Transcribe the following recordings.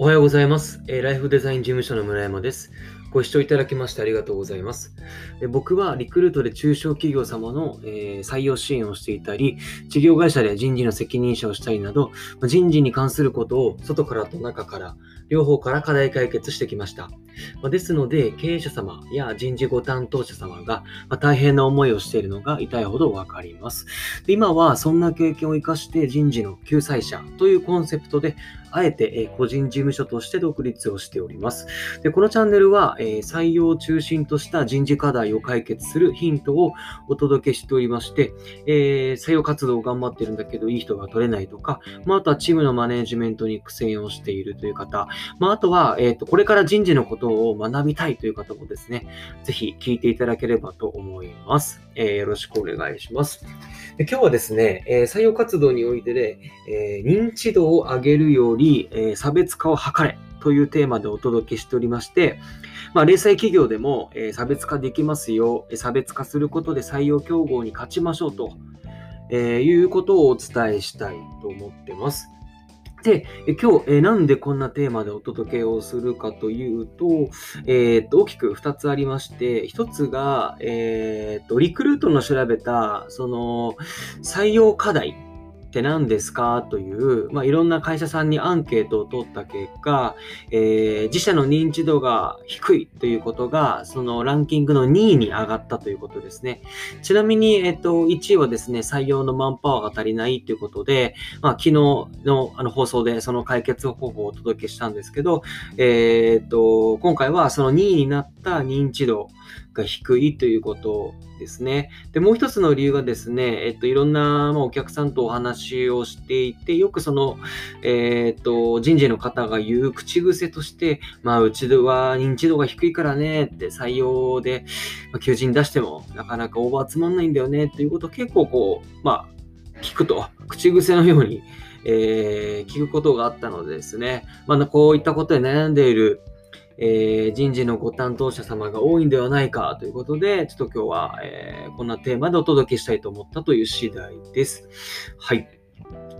おはようございます。ライフデザイン事務所の村山です。ご視聴いただきましてありがとうございます。僕はリクルートで中小企業様の、え採用支援をしていたり、事業会社で人事の責任者をしたりなど、人事に関することを外からと中から、両方から課題解決してきました。まですので、経営者様や人事ご担当者様が、ま大変な思いをしているのが痛いほどわかります。で今はそんな経験を生かして人事の救済者というコンセプトで、あえて個人事務所として独立をしております。でこのチャンネルは、え採用を中心とした人事課題を解決するヒントをお届けしておりまして、えー採用活動を頑張ってるんだけどいい人が取れないとか、まあ、あとはチームのマネジメントに苦戦をしているという方、まあ、あとは、えーとこれから人事のことを学びたいという方もですね、ぜひ聞いていただければと思います。えーよろしくお願いします。で今日はですね、え採用活動においてで、え認知度を上げるより、え差別化を図れというテーマでお届けしておりまして、まあ、零細企業でも、え差別化できますよ、差別化することで採用競合に勝ちましょうと、えいうことをお伝えしたいと思ってます。で、今日、えなんでこんなテーマでお届けをするかというと、えーと大きく2つありまして、1つが、えーとリクルートの調べた、その、採用課題って何ですかという、まあ、いろんな会社さんにアンケートを取った結果、えー自社の認知度が低いということが、そのランキングの2位に上がったということですね。ちなみに、えっと、1位はですね、採用のマンパワーが足りないということで、まあ、昨日のあの放送でその解決方法をお届けしたんですけど、えーっと、今回はその2位になった認知度が低いということですね。で、もう一つの理由がですね、えっと、いろんな、ま、お客さんとお話をしていて、よくその、えーっと、人事の方が言う口癖として、まあ、うちでは認知度が低いからねって採用で、ま、求人出してもなかなか応募集まんないんだよねっていうことを結構こう、まあ、聞くと、口癖のように、えー聞くことがあったのでですね、まあ、こういったことで悩んでいる、えー人事のご担当者様が多いんではないかということで、ちょっと今日は、えーこんなテーマでお届けしたいと思ったという次第です。はい。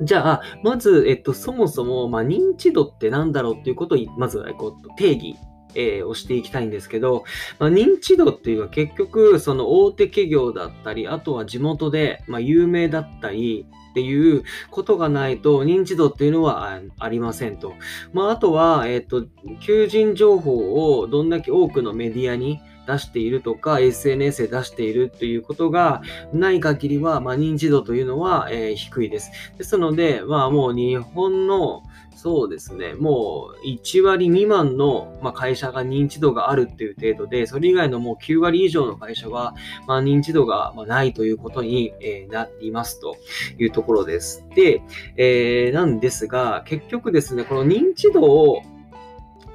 じゃあ、まず、えっと、そもそも、まあ、認知度って何だろうっていうことを、まず、こう定義、えーをしていきたいんですけど、まあ、認知度っていうのは結局、その大手企業だったり、あとは地元で、まあ、有名だったりっていうことがないと、認知度っていうのはありませんと。まあ、あとは、えっ、と、求人情報をどんだけ多くのメディアに出しているとか、SNS で出しているということがない限りは、まあ、認知度というのは、えー低いです。ですので、まあ、もう日本の、そうですね、もう1割未満の、まあ、会社が認知度があるっていう程度で、それ以外のもう9割以上の会社は、まあ、認知度がないということに、えーなりますというところです。で、えーなんですが、結局ですね、この認知度を、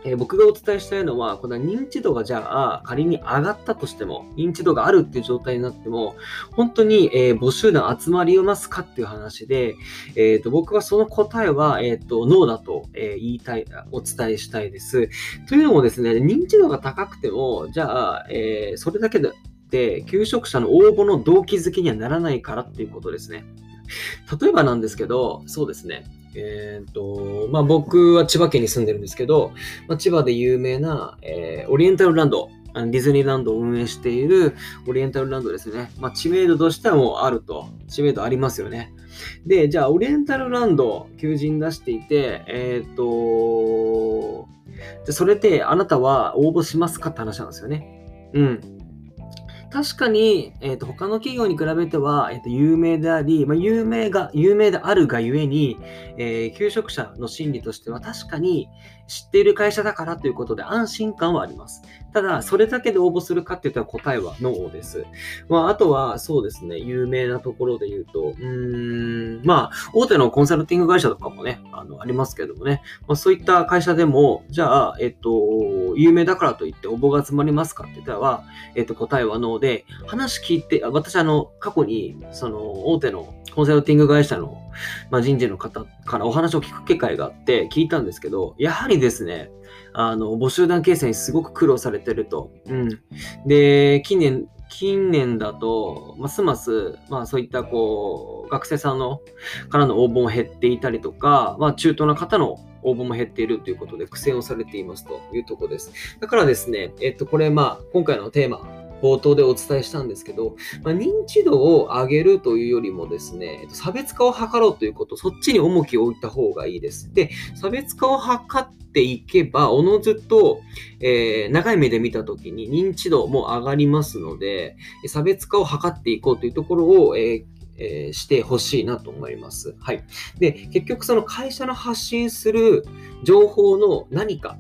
えー僕がお伝えしたいのは、この認知度がじゃあ仮に上がったとしても、認知度があるっていう状態になっても、本当に、えー募集団集まりますかっていう話で、えーと僕はその答えは、えーとノーだと、え言いたい、お伝えしたいです。というのもですね、認知度が高くても、じゃあ、えそれだけで、で求職者の応募の動機づけにはならないからっていうことですね。例えばなんですけど、そうですね。えっ、と、まあ、僕は千葉県に住んでるんですけど、まあ、千葉で有名な、えーオリエンタルランド、あのディズニーランドを運営しているオリエンタルランドですね。まあ、知名度としてはもうあると。知名度ありますよね。で、じゃあ、オリエンタルランド、求人出していて、えっ、と、でそれであなたは応募しますかって話なんですよね。うん。確かに、えーと他の企業に比べては、えーと有名であり、まあ、有名が、有名であるがゆえに、えー求職者の心理としては確かに知っている会社だからということで安心感はあります。ただ、それだけで応募するかって言ったら答えはノーです。まあ、あとは、そうですね、有名なところで言うと、うーん、まあ、大手のコンサルティング会社とかもね、あの、ありますけどもね、まあ、そういった会社でも、じゃあ、えっと、有名だからといって応募が集まりますかって言ったら、えっと、答えはノーで、話聞いて、私、あの、過去に、その、大手のコンサルティング会社の、まあ、人事の方からお話を聞く機会があって聞いたんですけど、やはりですね、あの、募集団形成にすごく苦労されてると。うん。で、近年、近年だと、ますます、まあそういったこう、学生さんのからの応募も減っていたりとか、まあ中東の方の応募も減っているということで苦戦をされていますというところです。だからですね、えっと、これまあ今回のテーマ、冒頭でお伝えしたんですけど、まあ、認知度を上げるというよりもですね、差別化を図ろうということ、そっちに重きを置いた方がいいです。で、差別化を図っていけば、おのずと、えー、長い目で見たときに認知度も上がりますので、差別化を図っていこうというところを、えーえー、してほしいなと思います。はい。で、結局その会社の発信する情報の何か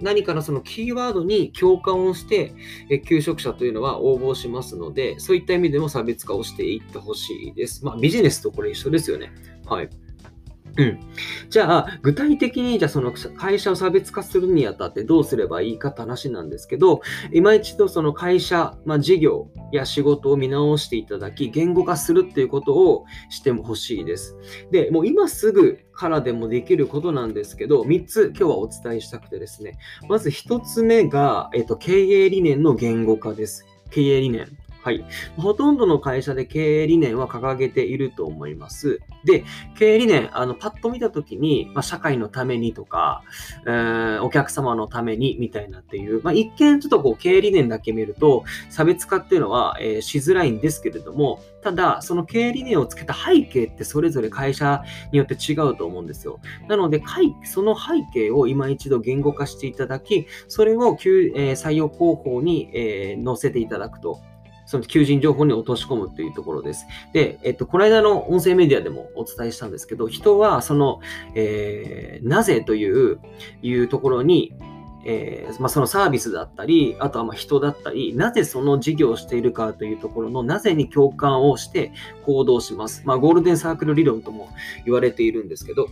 何かのそのキーワードに共感をして、え求職者というのは応募しますので、そういった意味でも差別化をしていってほしいです。まあビジネスとこれ一緒ですよね。はい。うん。じゃあ、具体的に、じゃあその会社を差別化するにあたってどうすればいいかって話なんですけど、今一度その会社、まあ、事業や仕事を見直していただき、言語化するっていうことをしてほしいです。で、もう今すぐからでもできることなんですけど、3つ今日はお伝えしたくてですね、まず1つ目が、えっと、経営理念の言語化です。経営理念。はい。ほとんどの会社で経営理念は掲げていると思います。で、経営理念、あの、パッと見たときに、まあ、社会のためにとか、えー、お客様のためにみたいなっていう、まあ、一見ちょっとこう、経営理念だけ見ると、差別化っていうのは、えー、しづらいんですけれども、ただ、その経営理念をつけた背景ってそれぞれ会社によって違うと思うんですよ。なので、その背景を今一度言語化していただき、それを、えー、採用広報に、えー載せていただくと。その求人情報に落とし込むというところです。で、えっと、この間の音声メディアでもお伝えしたんですけど、人はその、えー、なぜという、いうところに、えー、まあ、そのサービスだったり、あとはま人だったり、なぜその事業をしているかというところのなぜに共感をして行動します。まあ、ゴールデンサークル理論とも言われているんですけど、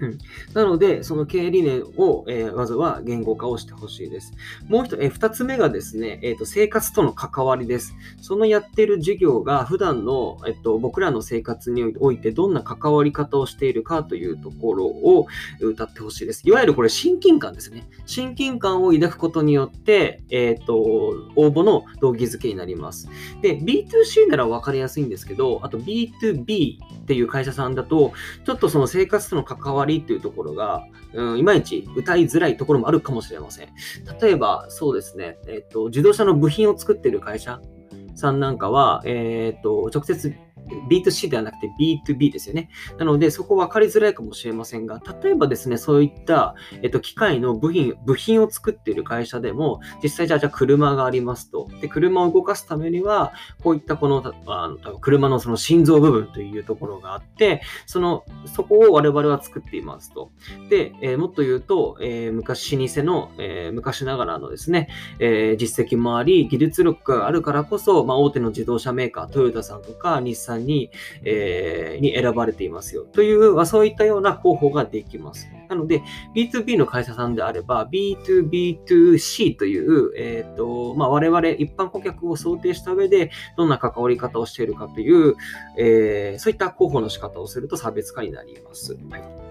うん、なので、その経営理念を、えー、まずは言語化をしてほしいです。もう一つ、えー、二つ目がですね、えーと、生活との関わりです。そのやっている事業が普段の、えっと、僕らの生活においてどんな関わり方をしているかというところを歌ってほしいです。いわゆるこれ親近感ですね。親近感を抱くことによって、えっ、ー、と、応募の動機づけになります。で、B2C なら分かりやすいんですけど、あと B2B っていう会社さんだと、ちょっとその生活との関わりりっていうところが、うん、いまいち歌いづらいところもあるかもしれません。例えば、そうですね、えっ、と、自動車の部品を作ってる会社さんなんかは、えっ、と、直接 B2C ではなくて B2B ですよね。なので、そこ分かりづらいかもしれませんが、例えばですね、そういった、えっと、機械の部品、部品を作っている会社でも、実際じゃあ、じゃあ車がありますと。で、車を動かすためには、こういったこの、あの車のその心臓部分というところがあって、その、そこを我々は作っていますと。で、えー、もっと言うと、えー、昔、老舗の、えー、昔ながらのですね、え実績もあり、技術力があるからこそ、まあ、大手の自動車メーカー、トヨタさんとか、日産に、えー、に選ばれていますよ。という、まあそういったような候補ができます。なので、B2B の会社さんであれば、B2B2C という、えっ、ー、と、まあ、我々一般顧客を想定した上で、どんな関わり方をしているかという、えー、そういった候補の仕方をすると差別化になります。はい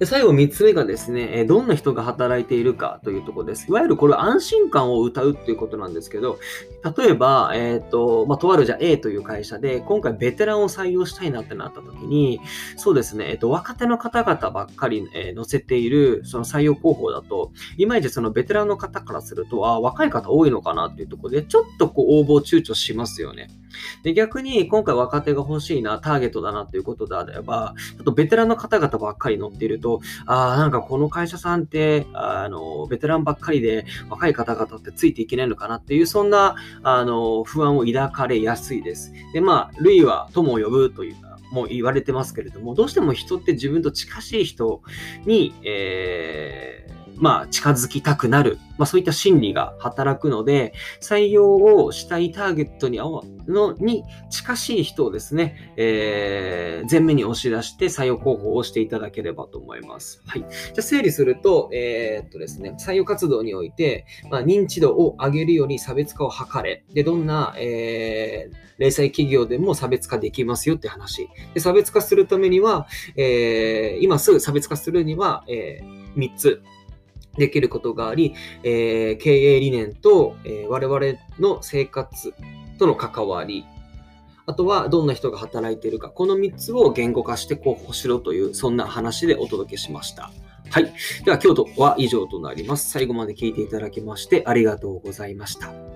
で最後3つ目がですね、どんな人が働いているかというところです。いわゆるこれ安心感を歌うっていうことなんですけど、例えば、えっ、ー、と、まあ、とあるじゃ A という会社で、今回ベテランを採用したいなってなった時に、そうですね、えっ、ー、と、若手の方々ばっかり、え、載せている、その採用候補だと、いまいちそのベテランの方からすると、あ若い方多いのかなっていうところで、ちょっとこう応募躊躇しますよね。で、逆に今回若手が欲しいな、ターゲットだなっていうことであれば、ちょっとベテランの方々ばっかり載っていると、ああ、なんかこの会社さんって、あの、ベテランばっかりで若い方々ってついていけないのかなっていう、そんな、あの、不安を抱かれやすいです。で、まあ、類は友を呼ぶというもう言われてますけれども、どうしても人って自分と近しい人に、えーまあ、近づきたくなる、まあ、そういった心理が働くので、採用をしたいターゲットにのに近しい人をですね、えー、前面に押し出して採用候補をしていただければと思います。はい。じゃあ整理すると、えー、っとですね、採用活動において、まあ、認知度を上げるより差別化を図れ。で、どんな、えー、零細企業でも差別化できますよって話。で差別化するためには、えー、今すぐ差別化するには、えー、3つできることがあり、えー経営理念と、えー我々の生活との関わり、あとはどんな人が働いているか、この3つを言語化して候補しろという、そんな話でお届けしました。はい。では、今日は以上となります。最後まで聞いていただきましてありがとうございました。